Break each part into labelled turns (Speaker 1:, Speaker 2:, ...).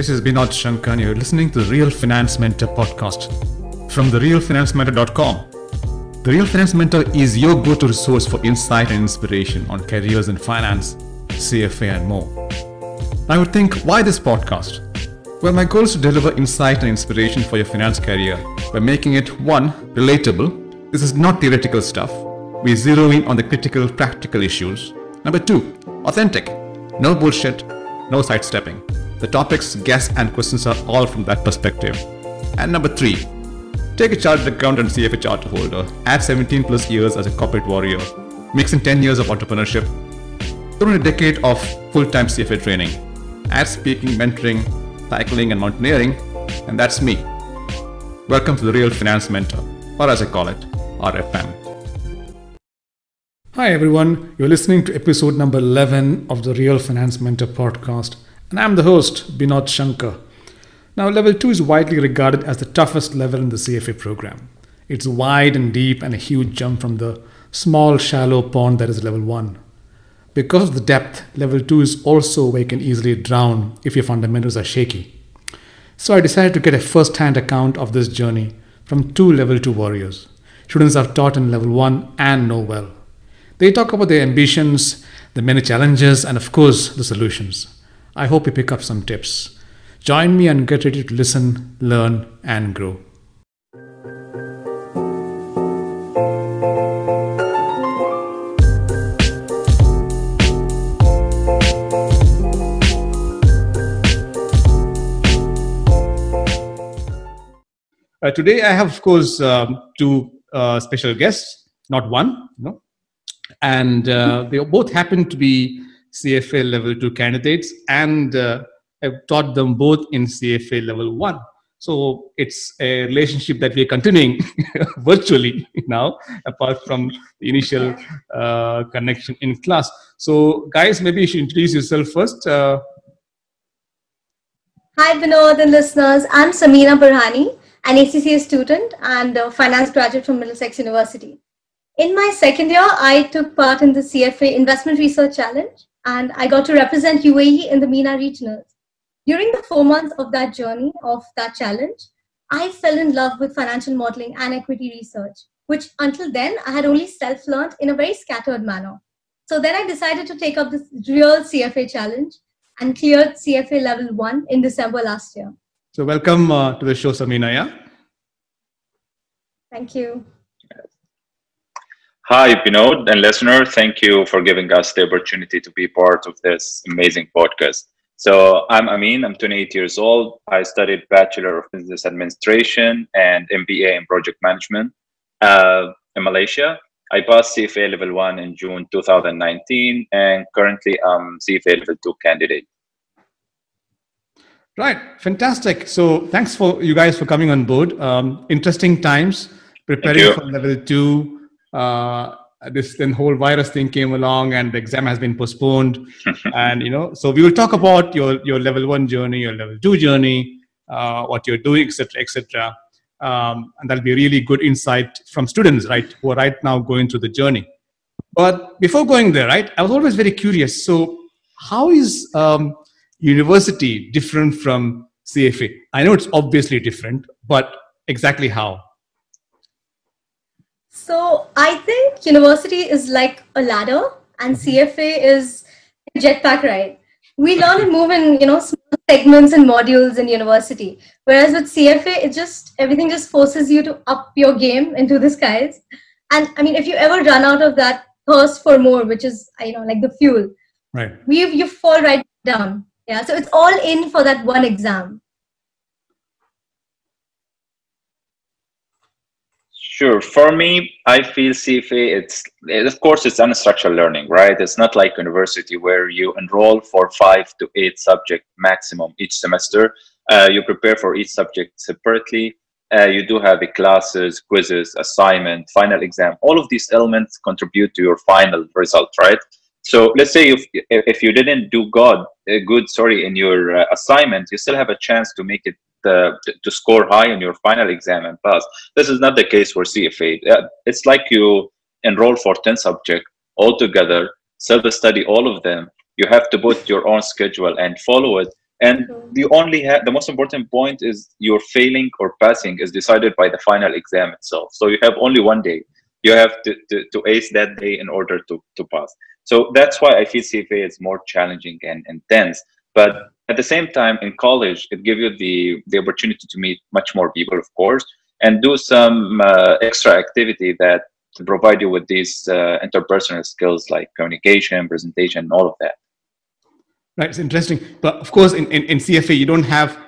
Speaker 1: This is Binod Shankar, and you're listening to the Real Finance Mentor podcast from therealfinancementor.com. The Real Finance Mentor is your go to resource for insight and inspiration on careers in finance, CFA, and more. I would think, why this podcast? Well, my goal is to deliver insight and inspiration for your finance career by making it one, relatable. This is not theoretical stuff. We zero in on the critical, practical issues. Number two, authentic. No bullshit, no sidestepping. The topics, guests, and questions are all from that perspective. And number three, take a chartered accountant and CFA charter holder, add 17 plus years as a corporate warrior, mix in 10 years of entrepreneurship, throw in a decade of full time CFA training, add speaking, mentoring, cycling, and mountaineering, and that's me. Welcome to the Real Finance Mentor, or as I call it, RFM. Hi everyone, you're listening to episode number 11 of the Real Finance Mentor podcast and I'm the host, Binod Shankar. Now, level 2 is widely regarded as the toughest level in the CFA program. It's wide and deep and a huge jump from the small, shallow pond that is level 1. Because of the depth, level 2 is also where you can easily drown if your fundamentals are shaky. So I decided to get a first hand account of this journey from two level 2 warriors. Students are taught in level 1 and know well. They talk about their ambitions, the many challenges, and of course, the solutions. I hope you pick up some tips. Join me and get ready to listen, learn, and grow. Uh, today, I have, of course, um, two uh, special guests, not one, no, and uh, they both happen to be CFA level 2 candidates and uh, I've taught them both in CFA level 1. So it's a relationship that we're continuing virtually now, apart from the initial uh, connection in class. So, guys, maybe you should introduce yourself first. Uh,
Speaker 2: Hi, Binod and listeners. I'm Samina Burhani, an ACCA student and a finance graduate from Middlesex University. In my second year, I took part in the CFA Investment Research Challenge and I got to represent UAE in the MENA regionals. During the four months of that journey, of that challenge, I fell in love with financial modeling and equity research, which until then I had only self learned in a very scattered manner. So then I decided to take up this real CFA challenge and cleared CFA level one in December last year.
Speaker 1: So, welcome uh, to the show, Samina. Yeah?
Speaker 2: Thank you.
Speaker 3: Hi, Binod and listener. Thank you for giving us the opportunity to be part of this amazing podcast. So I'm Ameen. I'm 28 years old. I studied Bachelor of Business Administration and MBA in Project Management uh, in Malaysia. I passed CFA Level 1 in June 2019 and currently I'm CFA Level 2 candidate.
Speaker 1: Right, fantastic. So thanks for you guys for coming on board. Um, interesting times preparing for Level 2 uh, this then whole virus thing came along and the exam has been postponed. And you know so we will talk about your your level one journey your level two journey uh, what you're doing etc etc um, and that'll be really good insight from students right who are right now going through the journey. But before going there right i was always very curious. So how is um, university different from cfa i know it's obviously different but exactly how
Speaker 2: so I think university is like a ladder and mm-hmm. CFA is a jetpack ride. We learn and move in, you know, small segments and modules in university. Whereas with CFA, it just everything just forces you to up your game into the skies. And I mean, if you ever run out of that thirst for more, which is you know like the fuel,
Speaker 1: right?
Speaker 2: You you fall right down. Yeah. So it's all in for that one exam.
Speaker 3: Sure. For me, I feel CFA, it's, of course, it's unstructured learning, right? It's not like university where you enroll for five to eight subject maximum each semester. Uh, you prepare for each subject separately. Uh, you do have the classes, quizzes, assignment, final exam. All of these elements contribute to your final result, right? So let's say if if you didn't do God uh, good, sorry, in your uh, assignment, you still have a chance to make it uh, to score high in your final exam and pass. This is not the case for CFA. It's like you enroll for 10 subjects all together, self-study all of them. You have to put your own schedule and follow it. and you only have the most important point is your failing or passing is decided by the final exam itself so you have only one day you have to, to, to ace that day in order to, to pass so that's why i feel cfa is more challenging and intense but at the same time in college it gives you the the opportunity to meet much more people of course and do some uh, extra activity that to provide you with these uh, interpersonal skills like communication presentation all of that
Speaker 1: Right, it's interesting. But of course, in, in, in CFA, you don't have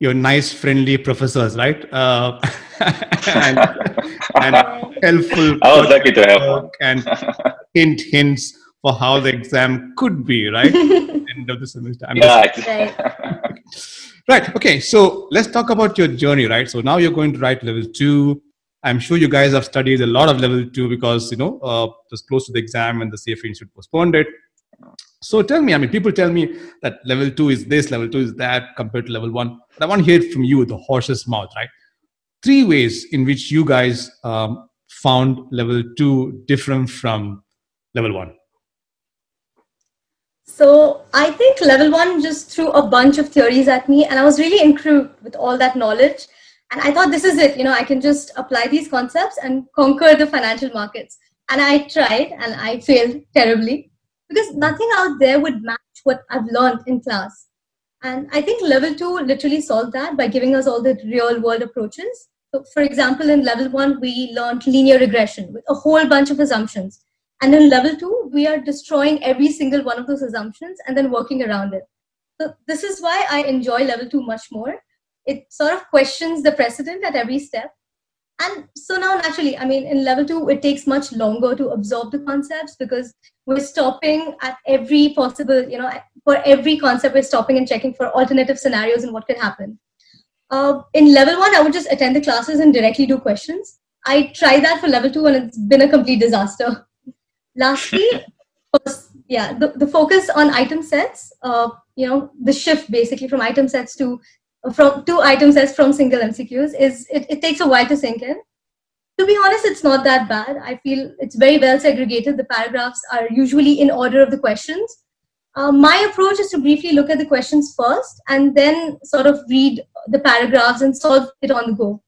Speaker 1: your nice, friendly professors, right? Uh, and, and, helpful.
Speaker 3: I was lucky to have one.
Speaker 1: And hint hints for how the exam could be, right? End of the semester. I'm
Speaker 3: yeah.
Speaker 1: Just, right. Okay. So let's talk about your journey, right? So now you're going to write level two. I'm sure you guys have studied a lot of level two because you know uh, it was close to the exam and the CFA Institute postponed it. So tell me, I mean, people tell me that level two is this, level two is that compared to level one. But I want to hear it from you, the horse's mouth, right? Three ways in which you guys um, found level two different from level one.
Speaker 2: So I think level one just threw a bunch of theories at me, and I was really intrigued with all that knowledge. And I thought, this is it. You know, I can just apply these concepts and conquer the financial markets. And I tried, and I failed terribly because nothing out there would match what I've learned in class. And I think level two literally solved that by giving us all the real world approaches. So, for example, in level one, we learned linear regression with a whole bunch of assumptions. And in level two, we are destroying every single one of those assumptions and then working around it. So, this is why I enjoy level two much more. It sort of questions the precedent at every step and so now naturally i mean in level 2 it takes much longer to absorb the concepts because we're stopping at every possible you know for every concept we're stopping and checking for alternative scenarios and what could happen uh, in level 1 i would just attend the classes and directly do questions i tried that for level 2 and it's been a complete disaster lastly yeah the, the focus on item sets uh, you know the shift basically from item sets to from two items as from single MCQs is it, it takes a while to sink in. To be honest, it's not that bad. I feel it's very well segregated. The paragraphs are usually in order of the questions. Uh, my approach is to briefly look at the questions first and then sort of read the paragraphs and solve it on the go.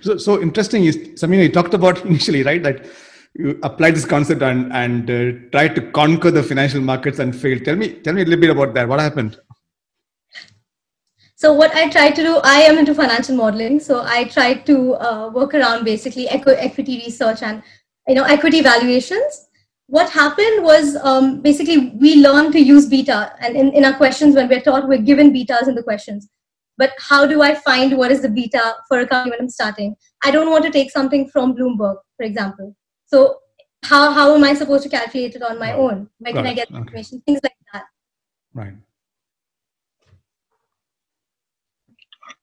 Speaker 1: So, so interesting is something you talked about initially, right? That applied this concept and and uh, tried to conquer the financial markets and failed. Tell me, tell me a little bit about that. What happened?
Speaker 2: So what I tried to do, I am into financial modeling. So I tried to uh, work around basically equi- equity research and you know equity valuations. What happened was um, basically we learned to use beta, and in, in our questions when we're taught, we're given betas in the questions. But how do I find what is the beta for a company when I'm starting? I don't want to take something from Bloomberg, for example. So how, how am I supposed to calculate it on my right. own? Where Got can it. I get okay. information? Things like that.
Speaker 1: Right.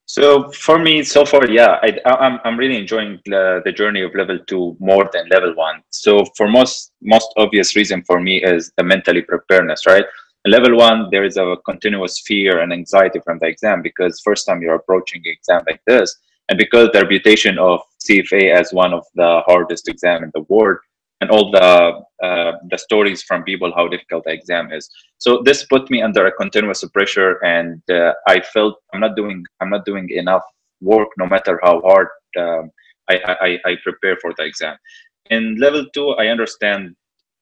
Speaker 3: So for me, so far, yeah, I, I'm I'm really enjoying the, the journey of level two more than level one. So for most most obvious reason for me is the mentally preparedness, right? level one, there is a continuous fear and anxiety from the exam because first time you're approaching an exam like this, and because the reputation of CFA as one of the hardest exam in the world, and all the uh, the stories from people how difficult the exam is. So this put me under a continuous pressure, and uh, I felt I'm not doing I'm not doing enough work, no matter how hard um, I, I, I prepare for the exam. In level two, I understand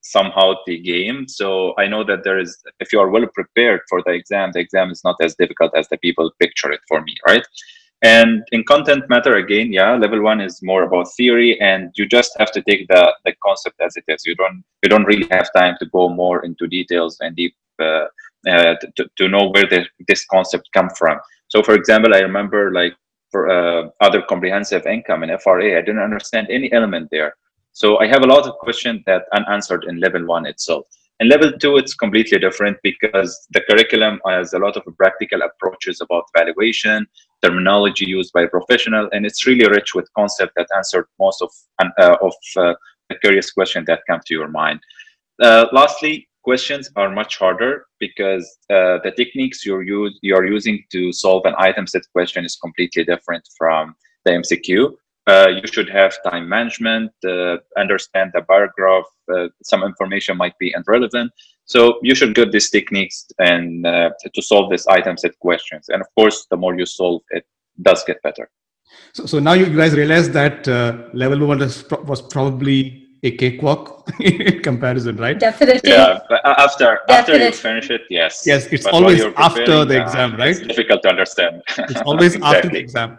Speaker 3: somehow the game, so I know that there is if you are well prepared for the exam, the exam is not as difficult as the people picture it for me, right? And in content matter, again, yeah, level one is more about theory, and you just have to take the, the concept as it is. You don't you don't really have time to go more into details and deep uh, uh, to, to know where the, this concept come from. So, for example, I remember like for uh, other comprehensive income in FRA, I didn't understand any element there. So I have a lot of questions that unanswered in level one itself. In level two, it's completely different because the curriculum has a lot of practical approaches about valuation, terminology used by professional, and it's really rich with concept that answered most of uh, of uh, the curious question that come to your mind. Uh, lastly, questions are much harder because uh, the techniques you're use you're using to solve an item set question is completely different from the MCQ. Uh, you should have time management, uh, understand the paragraph. Uh, some information might be irrelevant. So you should get these techniques and uh, to solve these item set questions. And of course, the more you solve, it does get better.
Speaker 1: So, so now you guys realize that uh, level one was, was probably a cakewalk in comparison, right?
Speaker 2: Definitely.
Speaker 3: Yeah, but after Definitely. after you finish it, yes.
Speaker 1: Yes, it's but always after the exam, right? It's
Speaker 3: difficult to understand.
Speaker 1: It's always exactly. after the exam.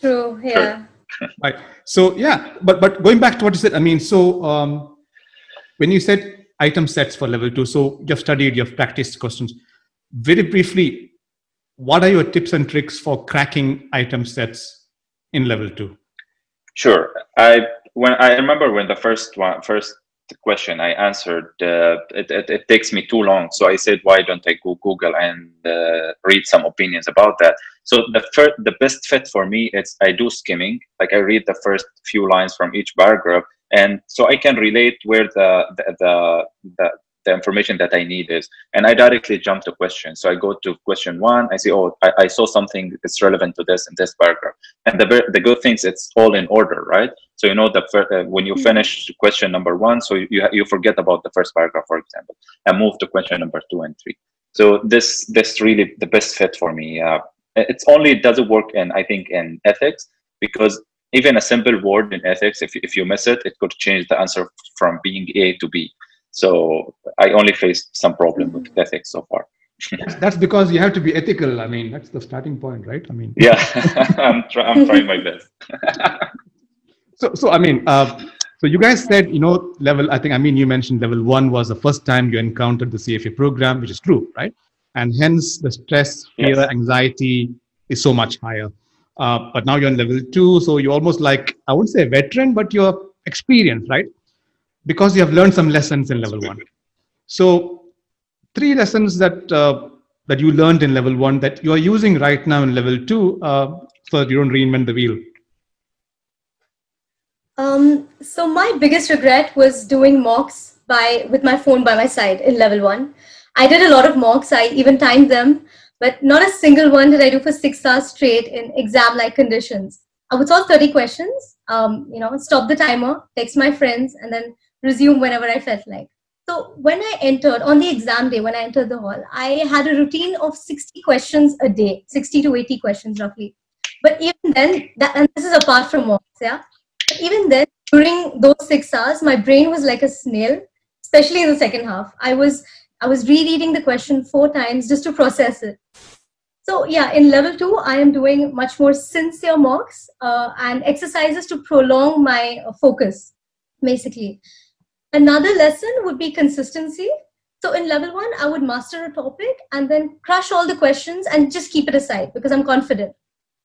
Speaker 1: Yeah.
Speaker 2: True. Yeah.
Speaker 1: Sure. right. So yeah, but but going back to what you said, I mean, so um, when you said item sets for level two, so you've studied, you've practiced questions. Very briefly, what are your tips and tricks for cracking item sets in level two?
Speaker 3: Sure. I when I remember when the first one first question I answered, uh, it, it, it, takes me too long. So I said, why don't I go Google and uh, read some opinions about that? So the first, the best fit for me is I do skimming. Like I read the first few lines from each paragraph, and so I can relate where the the the, the the information that I need is. And I directly jump to question. So I go to question one. I say, oh, I, I saw something that's relevant to this in this paragraph. And the the good things, it's all in order, right? So you know that uh, when you hmm. finish question number one, so you you forget about the first paragraph, for example, and move to question number two and three. So this this really the best fit for me. Uh, it's only it doesn't work in I think in ethics because even a simple word in ethics, if if you miss it, it could change the answer from being A to B. So I only faced some problem with ethics so far.
Speaker 1: that's because you have to be ethical. I mean, that's the starting point, right? I mean,
Speaker 3: yeah, I'm, try- I'm trying my best.
Speaker 1: so, so I mean, uh, so you guys said, you know, level. I think I mean, you mentioned level one was the first time you encountered the CFA program, which is true, right? And hence the stress, fear, yes. anxiety is so much higher. Uh, but now you're on level two, so you're almost like I wouldn't say a veteran, but you're experienced, right? Because you have learned some lessons in level one. So three lessons that uh, that you learned in level one that you are using right now in level two uh, so that you don't reinvent the wheel.
Speaker 2: Um, so my biggest regret was doing mocks by with my phone by my side in level one. I did a lot of mocks. I even timed them, but not a single one did I do for six hours straight in exam-like conditions. I would solve 30 questions, um, you know, stop the timer, text my friends, and then resume whenever I felt like. So when I entered on the exam day, when I entered the hall, I had a routine of 60 questions a day, 60 to 80 questions roughly. But even then, that, and this is apart from mocks, yeah. But even then, during those six hours, my brain was like a snail, especially in the second half. I was I was rereading the question four times just to process it. So yeah, in level two, I am doing much more sincere mocks uh, and exercises to prolong my focus, basically. Another lesson would be consistency. So in level one, I would master a topic and then crush all the questions and just keep it aside because I'm confident.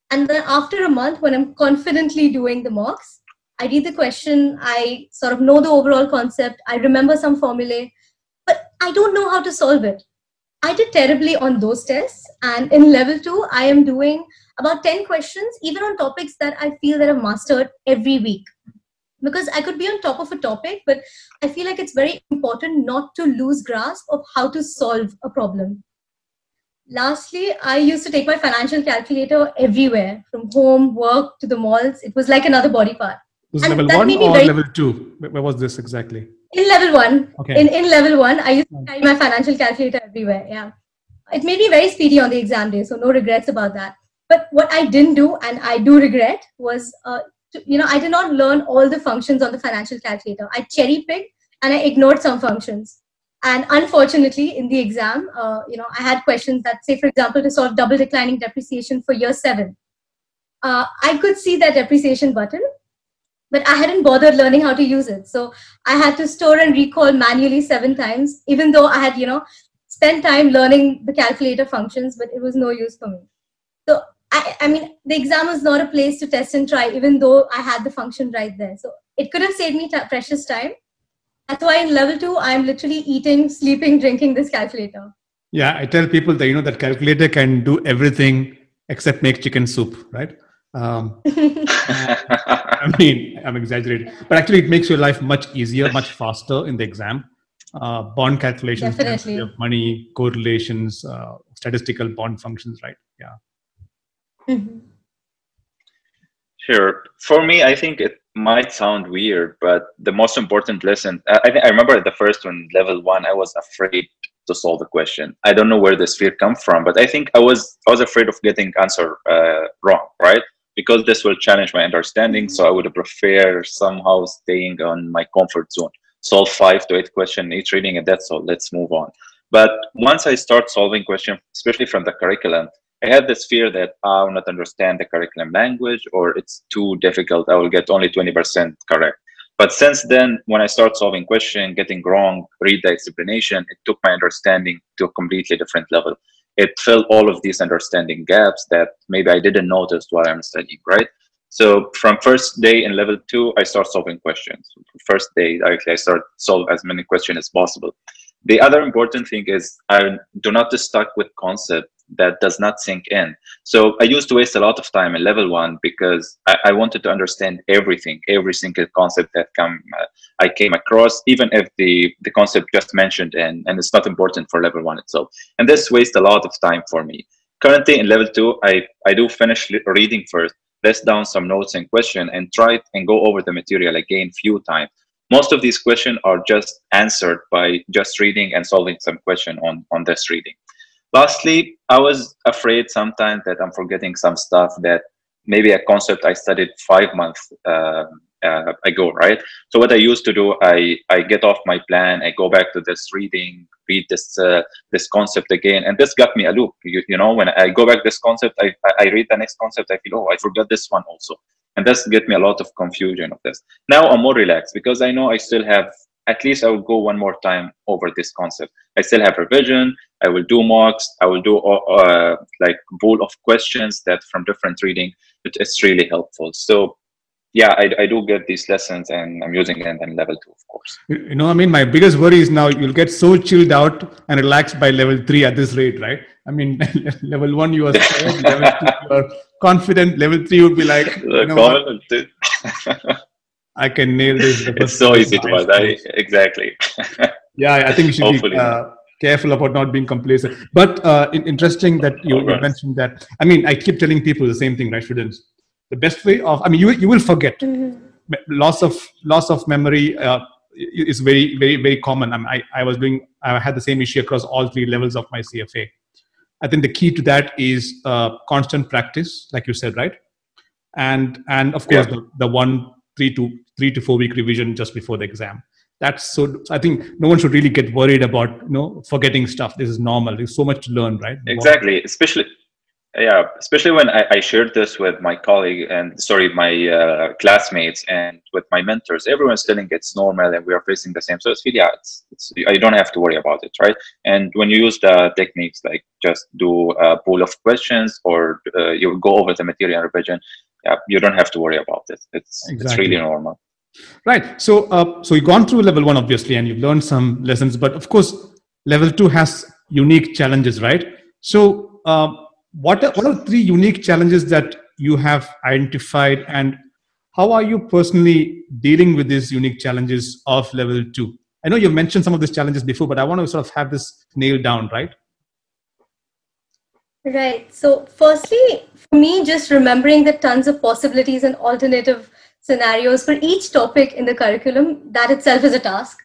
Speaker 2: And then after a month, when I'm confidently doing the mocks, I read the question, I sort of know the overall concept, I remember some formulae, but I don't know how to solve it. I did terribly on those tests. And in level two, I am doing about 10 questions, even on topics that I feel that I've mastered every week because I could be on top of a topic, but I feel like it's very important not to lose grasp of how to solve a problem. Lastly, I used to take my financial calculator everywhere, from home, work to the malls. It was like another body part.
Speaker 1: Was and level one or very... level two? Where was this exactly?
Speaker 2: In level one. Okay. In, in level one, I used to carry my financial calculator everywhere. Yeah. It made me very speedy on the exam day, so no regrets about that. But what I didn't do, and I do regret, was uh, you know, I did not learn all the functions on the financial calculator. I cherry picked and I ignored some functions. And unfortunately, in the exam, uh, you know, I had questions that say, for example, to solve double declining depreciation for year seven. Uh, I could see that depreciation button, but I hadn't bothered learning how to use it. So I had to store and recall manually seven times, even though I had, you know, spent time learning the calculator functions, but it was no use for me. So I, I mean, the exam was not a place to test and try, even though I had the function right there. So it could have saved me t- precious time. That's why in level two, I'm literally eating, sleeping, drinking this calculator.
Speaker 1: Yeah, I tell people that you know that calculator can do everything except make chicken soup, right? Um, I mean, I'm exaggerating, but actually, it makes your life much easier, much faster in the exam. Uh, bond calculations,
Speaker 2: Definitely.
Speaker 1: money correlations, uh, statistical bond functions, right? Yeah.
Speaker 2: Mm-hmm.
Speaker 3: Sure. For me, I think it might sound weird, but the most important lesson, I, I remember the first one, level one, I was afraid to solve the question. I don't know where this fear come from, but I think I was I was afraid of getting answer uh, wrong, right? Because this will challenge my understanding. So I would prefer somehow staying on my comfort zone. Solve five to eight question each reading, and that's all. Let's move on. But once I start solving question, especially from the curriculum, I had this fear that I will not understand the curriculum language or it's too difficult. I will get only 20% correct. But since then, when I start solving question, getting wrong, read the explanation, it took my understanding to a completely different level. It filled all of these understanding gaps that maybe I didn't notice while I'm studying, right? So from first day in level two, I start solving questions. First day, actually, I start solve as many questions as possible. The other important thing is I do not stuck with concept that does not sink in. So I used to waste a lot of time in level one because I, I wanted to understand everything, every single concept that come uh, I came across, even if the the concept just mentioned and and it's not important for level one itself. And this wastes a lot of time for me. Currently in level two, I I do finish reading first, list down some notes and question, and try and go over the material again few times most of these questions are just answered by just reading and solving some question on on this reading Lastly, I was afraid sometimes that I'm forgetting some stuff that maybe a concept I studied five months uh, uh, ago, right? So what I used to do, I I get off my plan, I go back to this reading, read this uh, this concept again, and this got me a loop. You, you know, when I go back this concept, I I read the next concept, I feel oh I forgot this one also, and this get me a lot of confusion of this. Now I'm more relaxed because I know I still have at least I will go one more time over this concept. I still have revision. I will do mocks. I will do uh, uh like pool of questions that from different reading. It, it's really helpful. So yeah, I, I do get these lessons and I'm using them in level two, of course.
Speaker 1: You know, I mean, my biggest worry is now you'll get so chilled out and relaxed by level three at this rate, right? I mean, level one, you are scared, level two, you are confident, level three would be like, you know I can nail this.
Speaker 3: it's so easy to buy. I, exactly.
Speaker 1: yeah, I think you should Hopefully. be uh, careful about not being complacent. But uh, interesting that you, you mentioned that. I mean, I keep telling people the same thing, right, students? The best way of, I mean, you you will forget. Mm-hmm. Loss of loss of memory uh, is very very very common. I, mean, I I was doing I had the same issue across all three levels of my CFA. I think the key to that is uh, constant practice, like you said, right? And and of course yeah. the, the one three to three to four week revision just before the exam. That's so i think no one should really get worried about you know forgetting stuff. This is normal. There's so much to learn right?
Speaker 3: Exactly. Especially yeah especially when I, I, shared this with my colleague and sorry my uh, classmates and with my mentors everyone's telling it's normal and we are facing the same. So it's yeah it's, it's you don't have to worry about it right? And when you use the techniques like just do a pool of questions or uh, you go over the material revision yeah, you don't have to worry about it. It's exactly. it's really normal.
Speaker 1: Right. So uh, so you've gone through level one obviously, and you've learned some lessons, but of course, level two has unique challenges, right? So uh, what are, what are three unique challenges that you have identified, and how are you personally dealing with these unique challenges of level two? I know you've mentioned some of these challenges before, but I want to sort of have this nailed down, right?
Speaker 2: Right. So, firstly, for me, just remembering the tons of possibilities and alternative scenarios for each topic in the curriculum, that itself is a task.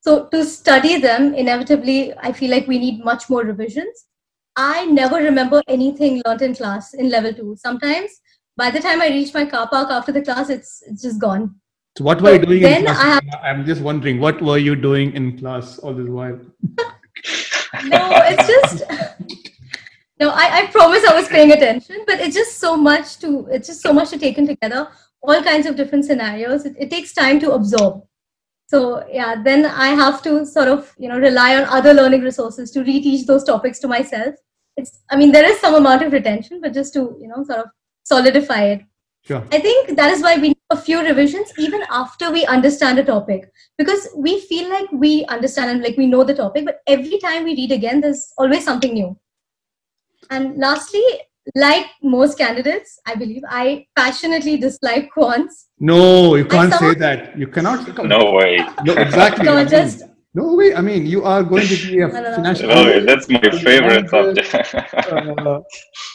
Speaker 2: So, to study them, inevitably, I feel like we need much more revisions. I never remember anything learned in class in level two. Sometimes, by the time I reach my car park after the class, it's, it's just gone.
Speaker 1: So, what were you doing in class? Have... I'm just wondering, what were you doing in class all this while?
Speaker 2: no, it's just. no I, I promise i was paying attention but it's just so much to it's just so much to take in together. All kinds of different scenarios. It, it takes time to absorb. So yeah then i have to sort of you know rely on other learning resources to reteach those topics to myself. It's i mean there is some amount of retention but just to you know sort of solidify it.
Speaker 1: Sure.
Speaker 2: I think that is why we need a few revisions even after we understand a topic because we feel like we understand and like we know the topic, but every time we read again, there's always something new. And lastly, like most candidates, I believe, I passionately dislike quants.
Speaker 1: No, you can't say that. You cannot.
Speaker 3: No way.
Speaker 1: No, exactly.
Speaker 2: no, just
Speaker 1: No way. I mean, you are going to be a financial.
Speaker 3: Oh, that's my favorite subject. uh,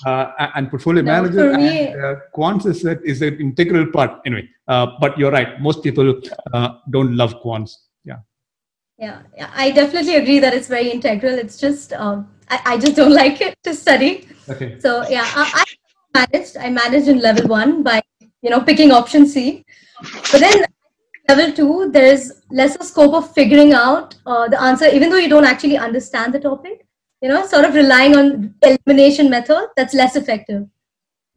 Speaker 1: uh, and portfolio no, manager me, and uh, quants is, a, is an integral part. Anyway, uh, but you're right. Most people uh, don't love quants.
Speaker 2: Yeah. I definitely agree that it's very integral. It's just um, I, I just don't like it to study.
Speaker 1: Okay.
Speaker 2: So yeah, I, I managed. I managed in level one by you know picking option C, but then level two, there's lesser scope of figuring out uh, the answer, even though you don't actually understand the topic. You know, sort of relying on elimination method that's less effective.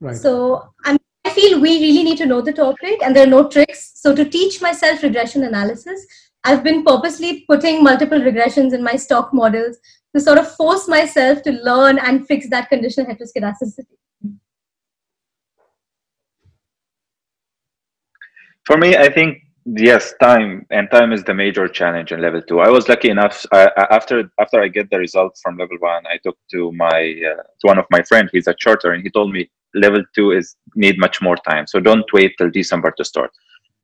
Speaker 1: Right.
Speaker 2: So I'm, I feel we really need to know the topic, and there are no tricks. So to teach myself regression analysis, I've been purposely putting multiple regressions in my stock models to sort of force myself to learn and fix that conditional heteroscedasticity.
Speaker 3: For me, I think yes time and time is the major challenge in level two. I was lucky enough after after i get the results from level one i talked to my uh, to one of my friends he's a charter and he told me level two is need much more time. So don't wait till december to start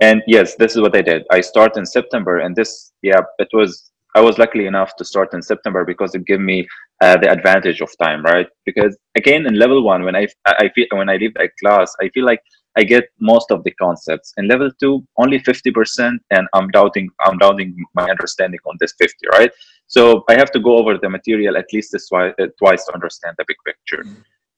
Speaker 3: and yes this is what i did i start in september and this yeah it was i was lucky enough to start in september because it gave me uh, the advantage of time right because again in level one when i i feel when i leave that class i feel like I get most of the concepts. In level two, only 50%, and I'm doubting I'm doubting my understanding on this 50, right? So I have to go over the material at least twice, uh, twice to understand the big picture.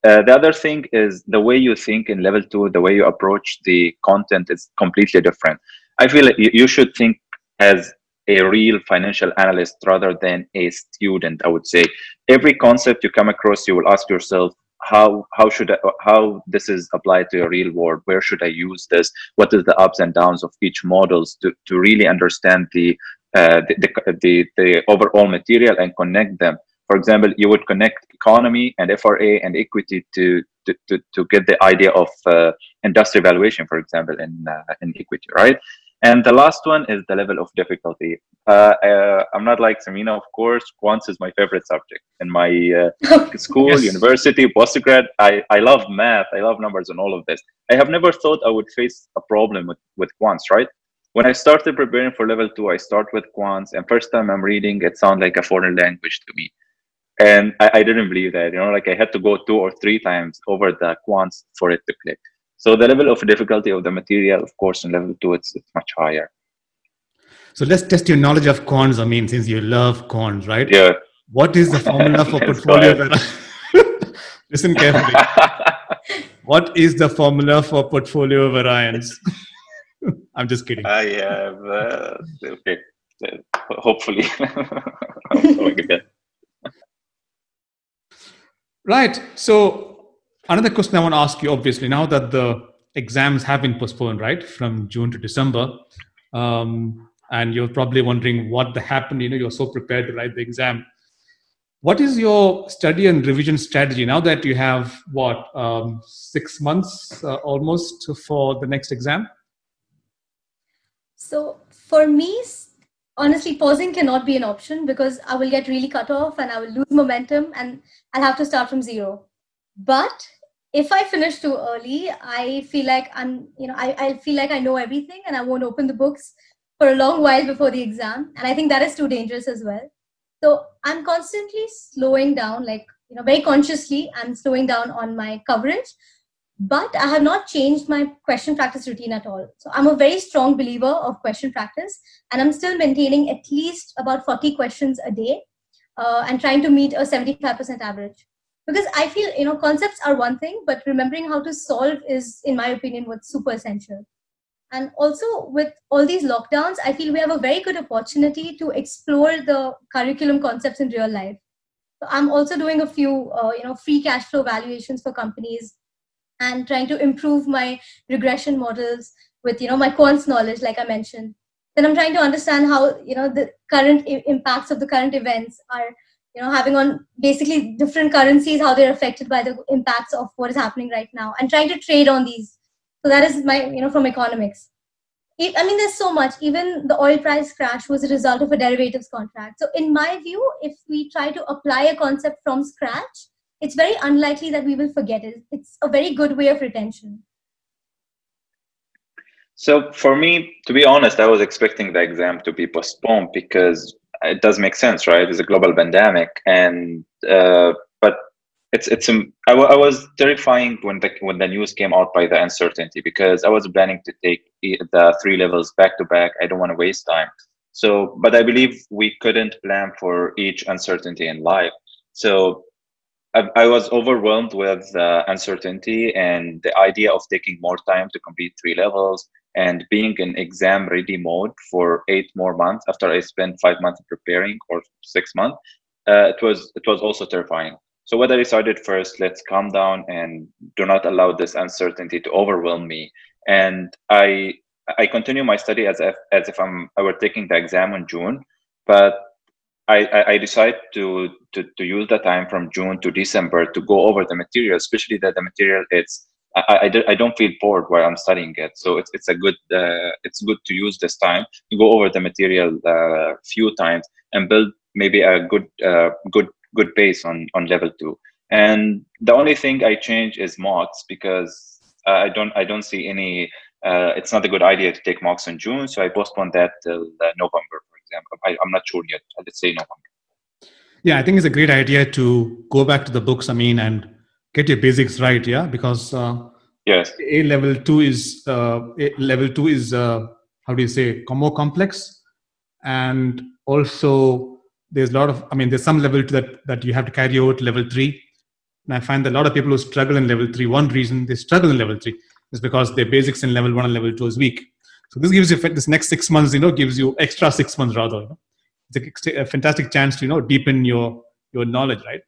Speaker 3: Uh, the other thing is the way you think in level two, the way you approach the content is completely different. I feel like you should think as a real financial analyst rather than a student, I would say. Every concept you come across, you will ask yourself, how how should I, how this is applied to a real world where should i use this what is the ups and downs of each models to, to really understand the, uh, the, the, the the overall material and connect them for example you would connect economy and fra and equity to to, to, to get the idea of uh, industry valuation for example in uh, in equity right and the last one is the level of difficulty. Uh, uh, I'm not like Samina, of course. Quants is my favorite subject in my uh, school, yes. university, postgrad. I, I love math. I love numbers and all of this. I have never thought I would face a problem with, with quants, right? When I started preparing for level two, I start with quants, and first time I'm reading, it sounds like a foreign language to me. And I, I didn't believe that, you know, like I had to go two or three times over the quants for it to click. So the level of difficulty of the material, of course, in level two, it's, it's much higher.
Speaker 1: So let's test your knowledge of quants. I mean, since you love quants, right?
Speaker 3: Yeah.
Speaker 1: What is the formula for portfolio? Listen carefully. what is the formula for portfolio variance? I'm just kidding.
Speaker 3: I have, uh, okay. Hopefully.
Speaker 1: Right. So Another question I want to ask you, obviously, now that the exams have been postponed, right, from June to December, um, and you're probably wondering what happened. You know, you're so prepared to write the exam. What is your study and revision strategy now that you have what um, six months uh, almost for the next exam?
Speaker 2: So for me, honestly, pausing cannot be an option because I will get really cut off and I will lose momentum and I'll have to start from zero. But if I finish too early, I feel like I'm, you know, I, I feel like I know everything and I won't open the books for a long while before the exam. And I think that is too dangerous as well. So I'm constantly slowing down, like, you know, very consciously, I'm slowing down on my coverage. But I have not changed my question practice routine at all. So I'm a very strong believer of question practice, and I'm still maintaining at least about 40 questions a day uh, and trying to meet a 75% average. Because i feel you know concepts are one thing but remembering how to solve is in my opinion what's super essential. And also with all these lockdowns i feel we have a very good opportunity to explore the curriculum concepts in real life. So i'm also doing a few uh, you know free cash flow valuations for companies and trying to improve my regression models with you know my quants knowledge like i mentioned. Then i'm trying to understand how you know the current I- impacts of the current events are you know having on basically different currencies how they're affected by the impacts of what is happening right now and trying to trade on these. So that is my you know from economics. I mean there's so much. Even the oil price crash was a result of a derivatives contract. So in my view if we try to apply a concept from scratch it's very unlikely that we will forget it it's a very good way of retention
Speaker 3: so for me to be honest i was expecting the exam to be postponed because it does make sense, right? It's a global pandemic, and uh, but it's it's um, I, w- I was terrifying when the when the news came out by the uncertainty because I was planning to take the three levels back to back. I don't want to waste time. So, but I believe we couldn't plan for each uncertainty in life. So I, was overwhelmed with uh, uncertainty and the idea of taking more time to complete three levels and being in exam ready mode for eight more months after I spent five months preparing or six months. Uh, it was it was also terrifying. So what I decided first, let's calm down and do not allow this uncertainty to overwhelm me. And I I continue my study as if as if I'm I were taking the exam in June, but I, I decide to, to to use the time from June to December to go over the material, especially that the material it's I, I, I don't feel bored while I'm studying it, so it's it's a good uh, it's good to use this time to go over the material a uh, few times and build maybe a good uh, good good base on on level two. And the only thing I change is mocks because I don't I don't see any. Uh, it's not a good idea to take mocks in June, so I postponed that till uh, November example. I, am not sure yet. Let's say November.
Speaker 1: Yeah, I think it's a great idea to go back to the books. I mean, and get your basics right. Yeah, because uh,
Speaker 3: yes,
Speaker 1: a level two is uh, a level two is uh, how do you say more complex, and also there's a lot of. I mean, there's some level two that that you have to carry over to level three. And I find that a lot of people who struggle in level three, one reason they struggle in level three is because their basics in level one and level two is weak. So this gives you this next six months, you know, gives you extra six months rather. You know? It's a, a, fantastic chance to you know deepen your your knowledge, right?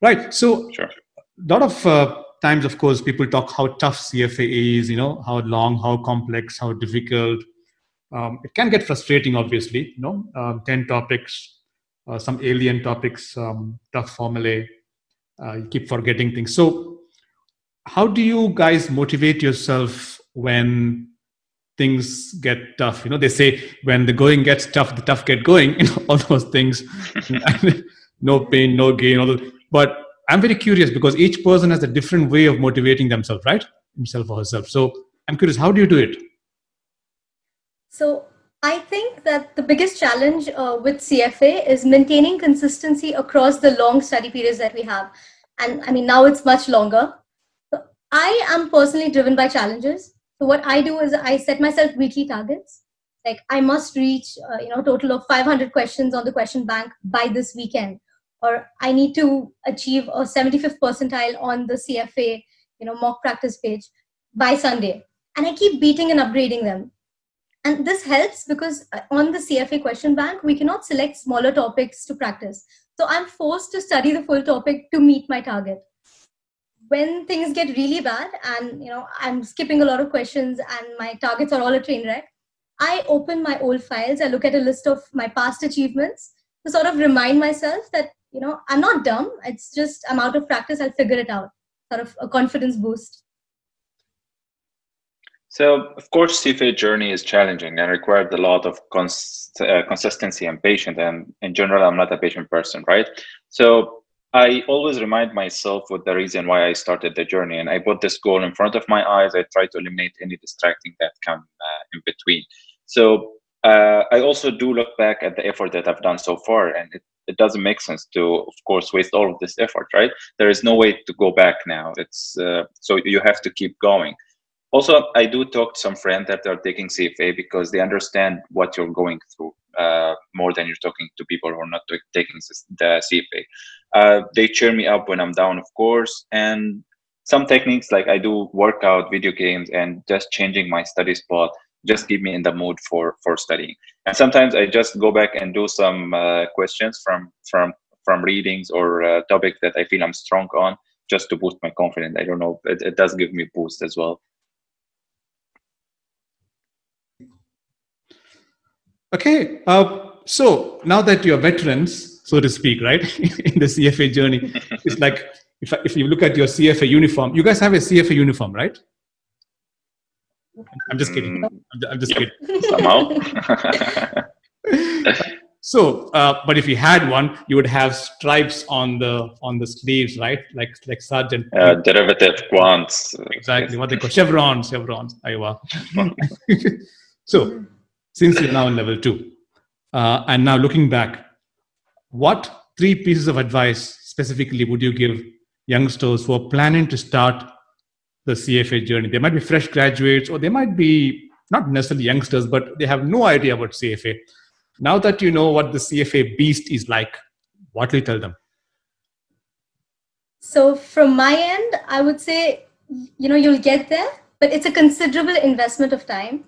Speaker 1: Right. So
Speaker 3: sure.
Speaker 1: a lot of uh, times, of course, people talk how tough CFA is, you know, how long, how complex, how difficult. Um, it can get frustrating, obviously. You know, um, ten topics, uh, some alien topics, um, tough formulae. Uh, you keep forgetting things. So, how do you guys motivate yourself when things get tough. You know, they say when the going gets tough, the tough get going. You know, all those things. no pain, no gain. All those. But I'm very curious because each person has a different way of motivating themselves, right? Himself or herself. So I'm curious, how do you do it?
Speaker 2: So I think that the biggest challenge uh, with CFA is maintaining consistency across the long study periods that we have. And I mean, now it's much longer. I am personally driven by challenges. So what I do is I set myself weekly targets. Like I must reach, uh, you know, total of 500 questions on the question bank by this weekend, or I need to achieve a 75th percentile on the CFA, you know, mock practice page by Sunday. And I keep beating and upgrading them. And this helps because uh, on the CFA question bank, we cannot select smaller topics to practice. So I'm forced to study the full topic to meet my target when things get really bad and you know i'm skipping a lot of questions and my targets are all a train wreck i open my old files. I look at a list of my past achievements to sort of remind myself that you know i'm not dumb. It's just i'm out of practice. I'll figure it out. Sort of a confidence boost.
Speaker 3: So of course cfa journey is challenging and required a lot of cons- uh, consistency and patience. And in general i'm not a patient person right? So I always remind myself what the reason why I started the journey, and I put this goal in front of my eyes. I try to eliminate any distracting that come uh, in between. So uh, I also do look back at the effort that I've done so far, and it, it doesn't make sense to, of course, waste all of this effort. Right? There is no way to go back now. It's uh, so you have to keep going. Also, I do talk to some friends that are taking CFA because they understand what you're going through uh, more than you're talking to people who are not taking the CFA. Uh, they cheer me up when I'm down, of course, and some techniques like I do workout, video games, and just changing my study spot just keep me in the mood for for studying. And sometimes I just go back and do some uh, questions from from from readings or uh, topics that I feel I'm strong on, just to boost my confidence. I don't know, it, it does give me boost as well.
Speaker 1: Okay, uh, so now that you're veterans, so to speak, right, in the CFA journey, it's like if, if you look at your CFA uniform, you guys have a CFA uniform, right? I'm just kidding. Mm, I'm just yep.
Speaker 3: kidding. Somehow.
Speaker 1: so, uh, but if you had one, you would have stripes on the on the sleeves, right? Like like sergeant.
Speaker 3: Uh, derivative quants.
Speaker 1: Exactly what they call chevrons. Chevrons. Iowa. so since you're now in level two. Uh, and now looking back, what three pieces of advice specifically would you give youngsters who are planning to start the CFA journey? They might be fresh graduates or they might be not necessarily youngsters, but they have no idea about CFA. Now that you know what the CFA beast is like, what will you tell them?
Speaker 2: So, from my end, I would say, you know, you'll get there, but it's a considerable investment of time.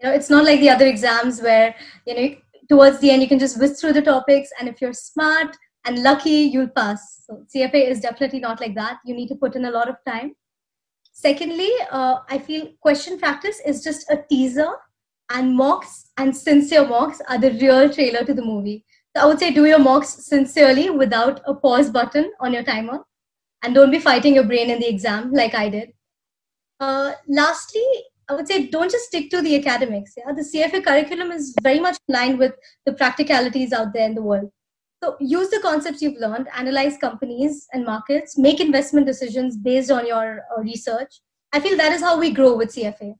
Speaker 2: You know, it's not like the other exams where, you know, towards the end you can just whiz through the topics, and if you're smart and lucky, you'll pass. So, CFA is definitely not like that. You need to put in a lot of time. Secondly, uh, I feel question practice is just a teaser, and mocks and sincere mocks are the real trailer to the movie. So I would say do your mocks sincerely without a pause button on your timer, and don't be fighting your brain in the exam like I did. Uh, lastly, I would say don't just stick to the academics. Yeah, the CFA curriculum is very much aligned with the practicalities out there in the world. So use the concepts you've learned, analyze companies and markets, make investment decisions based on your uh, research. I feel that is how we grow with CFA.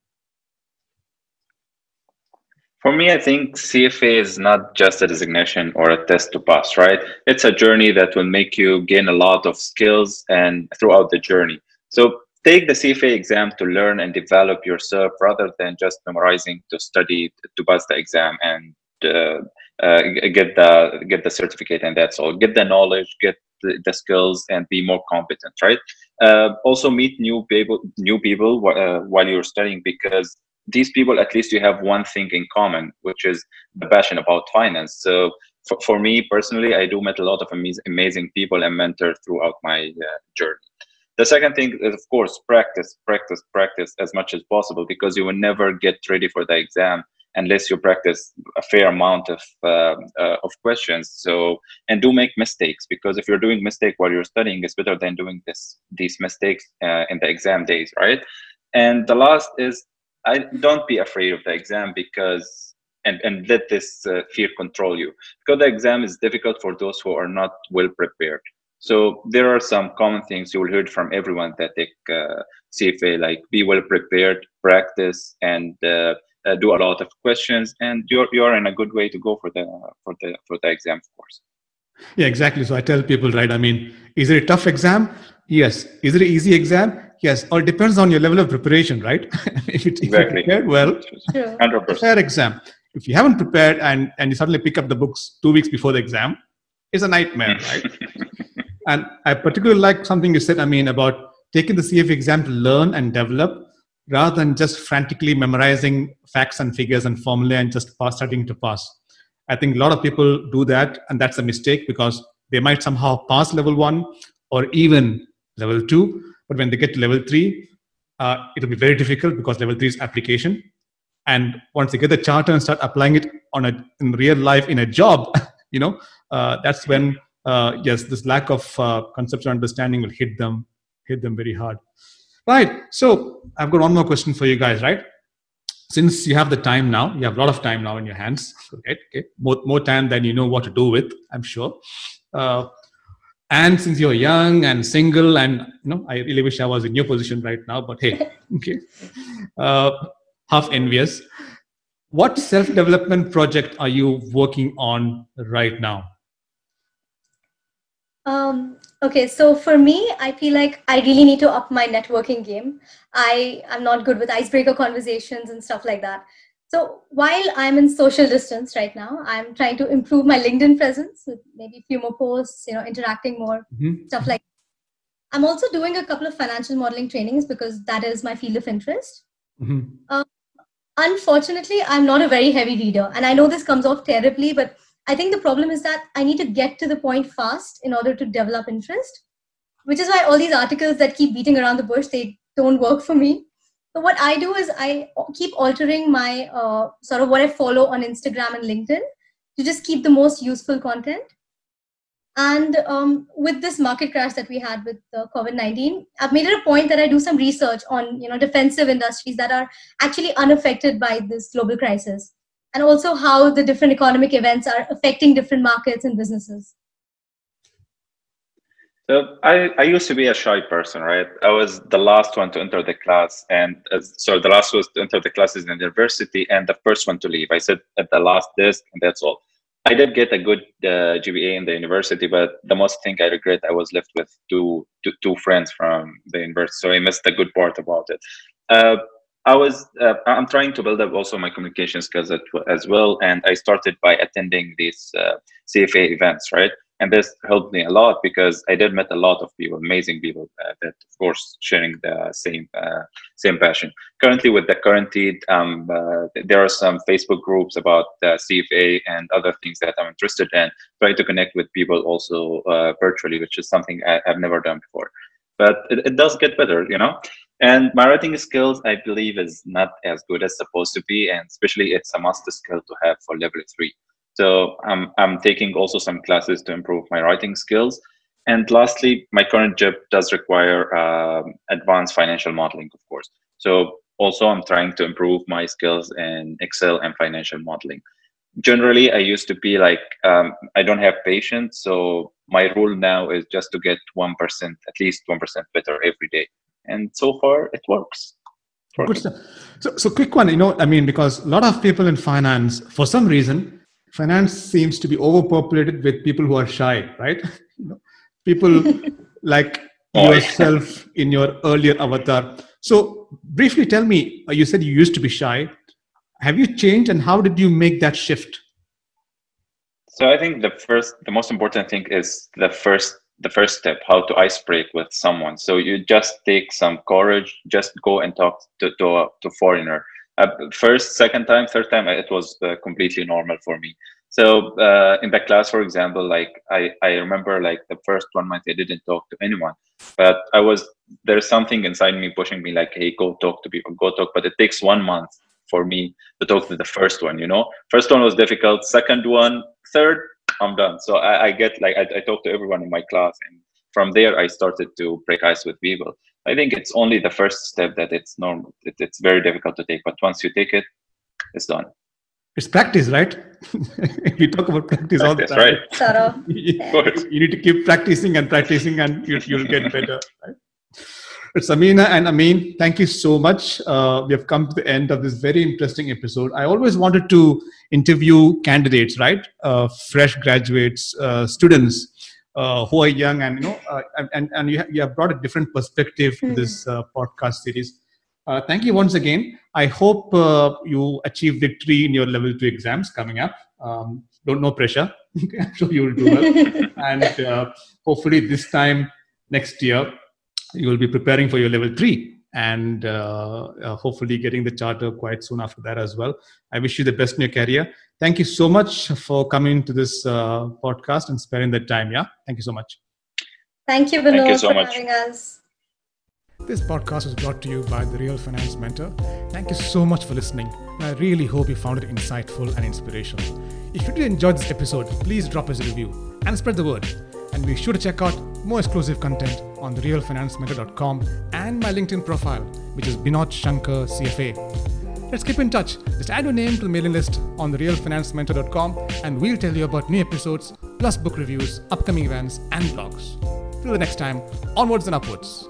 Speaker 3: For me, I think CFA is not just a designation or a test to pass, right? It's a journey that will make you gain a lot of skills and throughout the journey. So take the CFA exam to learn and develop yourself rather than just memorizing to study to pass the exam and uh, uh, get the get the certificate and that's all. Get the knowledge get the, the skills and be more competent right? Uh, also meet new people new people uh, while you're studying because these people at least you have one thing in common which is the passion about finance. So for, for me personally i do meet a lot of amazing, people and mentors throughout my uh, journey the second thing is of course practice practice practice as much as possible because you will never get ready for the exam unless you practice a fair amount of uh, uh, of questions. So and do make mistakes because if you're doing mistake while you're studying, it's better than doing this these mistakes uh, in the exam days, right? And the last is I don't be afraid of the exam because and and let this uh, fear control you because the exam is difficult for those who are not well prepared. So there are some common things you will hear from everyone that take uh, CFA, like be well prepared, practice, and uh, uh, do a lot of questions, and you're you're in a good way to go for the for the for the exam, of course.
Speaker 1: Yeah, exactly. So I tell people, right? I mean, is it a tough exam? Yes. Is it an easy exam? Yes. Or it depends on your level of preparation, right? if, it,
Speaker 3: exactly.
Speaker 1: if you prepared well,
Speaker 3: hundred percent.
Speaker 1: Fair exam. If you haven't prepared and and you suddenly pick up the books two weeks before the exam, it's a nightmare, right? And I particularly like something you said. I mean, about taking the CFA exam to learn and develop rather than just frantically memorizing facts and figures and formulae and just pass, studying to pass. I think a lot of people do that, and that's a mistake because they might somehow pass level one or even level two, but when they get to level three, uh, it'll be very difficult because level three is application. And once they get the charter and start applying it on a in real life in a job, you know, uh, that's when uh, yes, this lack of uh, conceptual understanding will hit them hit them very hard. Right. So I've got one more question for you guys, right? Since you have the time now, you have a lot of time now in your hands, right? Okay. More, more time than you know what to do with, I'm sure. Uh, and since you're young and single, and you know, I really wish I was in your position right now, but hey, okay. Uh, half envious. What self development project are you working on right now?
Speaker 2: Um, okay, so for me, I feel like I really need to up my networking game. I am not good with icebreaker conversations and stuff like that. So while I'm in social distance right now, I'm trying to improve my LinkedIn presence with maybe a few more posts, you know, interacting more, mm-hmm. stuff like. That. I'm also doing a couple of financial modeling trainings because that is my field of interest. Mm-hmm. Um, unfortunately, I'm not a very heavy reader, and I know this comes off terribly, but I think the problem is that I need to get to the point fast in order to develop interest, which is why all these articles that keep beating around the bush, they don't work for me. So what I do is I keep altering my uh, sort of what I follow on Instagram and LinkedIn to just keep the most useful content. And um, with this market crash that we had with uh, COVID-19, I've made it a point that I do some research on you know defensive industries that are actually unaffected by this global crisis and also how the different economic events are affecting different markets and businesses.
Speaker 3: So I, I used to be a shy person, right? I was the last one to enter the class, and as, so the last was to enter the classes in the university, and the first one to leave. I sat at the last desk, and that's all. I did get a good uh, GPA in the university, but the most thing I regret, I was left with two, two, two friends from the university, so I missed the good part about it. Uh, I was, uh, I'm trying to build up also my communication skills as well, and I started by attending these uh, CFA events, right? and this helped me a lot because I did met a lot of people, amazing people uh, that, of course, sharing the same uh, same passion. Currently, with the quarantine, um, uh, there are some Facebook groups about CFA and other things that I'm interested in. Try to connect with people also uh, virtually, which is something I, have never done before. But it, it does get better, you know. And my writing skills, I believe, is not as good as supposed to be, and especially it's a must skill to have for level three. So I'm, I'm taking also some classes to improve my writing skills. And lastly, my current job does require um, advanced financial modeling, of course. So also I'm trying to improve my skills in Excel and financial modeling. Generally, I used to be like, um, I don't have patience. So my rule now is just to get 1%, at least 1% better every day. And so far it works.
Speaker 1: Good stuff. So, so quick one, you know, I mean, because a lot of people in finance, for some reason, finance seems to be overpopulated with people who are shy, right? people like oh, yourself in your earlier avatar. So, briefly tell me, uh, you said you used to be shy. Have you changed and how did you make that shift?
Speaker 3: So, I think the first, the most important thing is the first the first step how to ice break with someone so you just take some courage just go and talk to to, to foreigner uh, first, second time, third time, it was uh, completely normal for me. So uh, in the class, for example, like I, I remember like the first one month I didn't talk to anyone, but I was there's something inside me pushing me like, hey, go talk to people, go talk. But it takes one month for me to talk to the first one. You know, first one was difficult. Second one, third, I'm done. So I, I get like I, I talk to everyone in my class, and from there I started to break ice with people. I think it's only the first step that it's normal. It, it's very difficult to take, but once you take it, it's done.
Speaker 1: It's practice, right? we talk about practice, practice all the time. Right.
Speaker 2: Sort of.
Speaker 1: you need to keep practicing and practicing, and you, will get better. Right? It's Samina and Ameen. Thank you so much. Uh, we have come to the end of this very interesting episode. I always wanted to interview candidates, right? Uh, fresh graduates, uh, students uh, who are young and you know uh, and, and you, you have brought a different perspective to this hmm. uh, podcast series uh, thank you once again i hope uh, you achieve victory in your level 2 exams coming up um, don't no pressure i'm sure you will do well and uh, hopefully this time next year you will be preparing for your level 3 and hopefully getting the charter quite soon after that as well i wish you the best in your career thank you so much for coming to this uh, podcast and sparing the time. Yeah, thank you so much.
Speaker 2: Thank you, Binod, thank you so for much. having us.
Speaker 1: This podcast was brought to you by the Real Finance Mentor. Thank you so much for listening. And I really hope you found it insightful and inspirational. If you did enjoy this episode, please drop us a review and spread the word. And be sure to check out more exclusive content on therealfinancementor.com and my LinkedIn profile, which is Binod Shankar CFA. Let's keep in touch. Just add your name to the mailing list on therealfinancementor.com and we'll tell you about new episodes, plus book reviews, upcoming events, and blogs. Till the next time, onwards and upwards.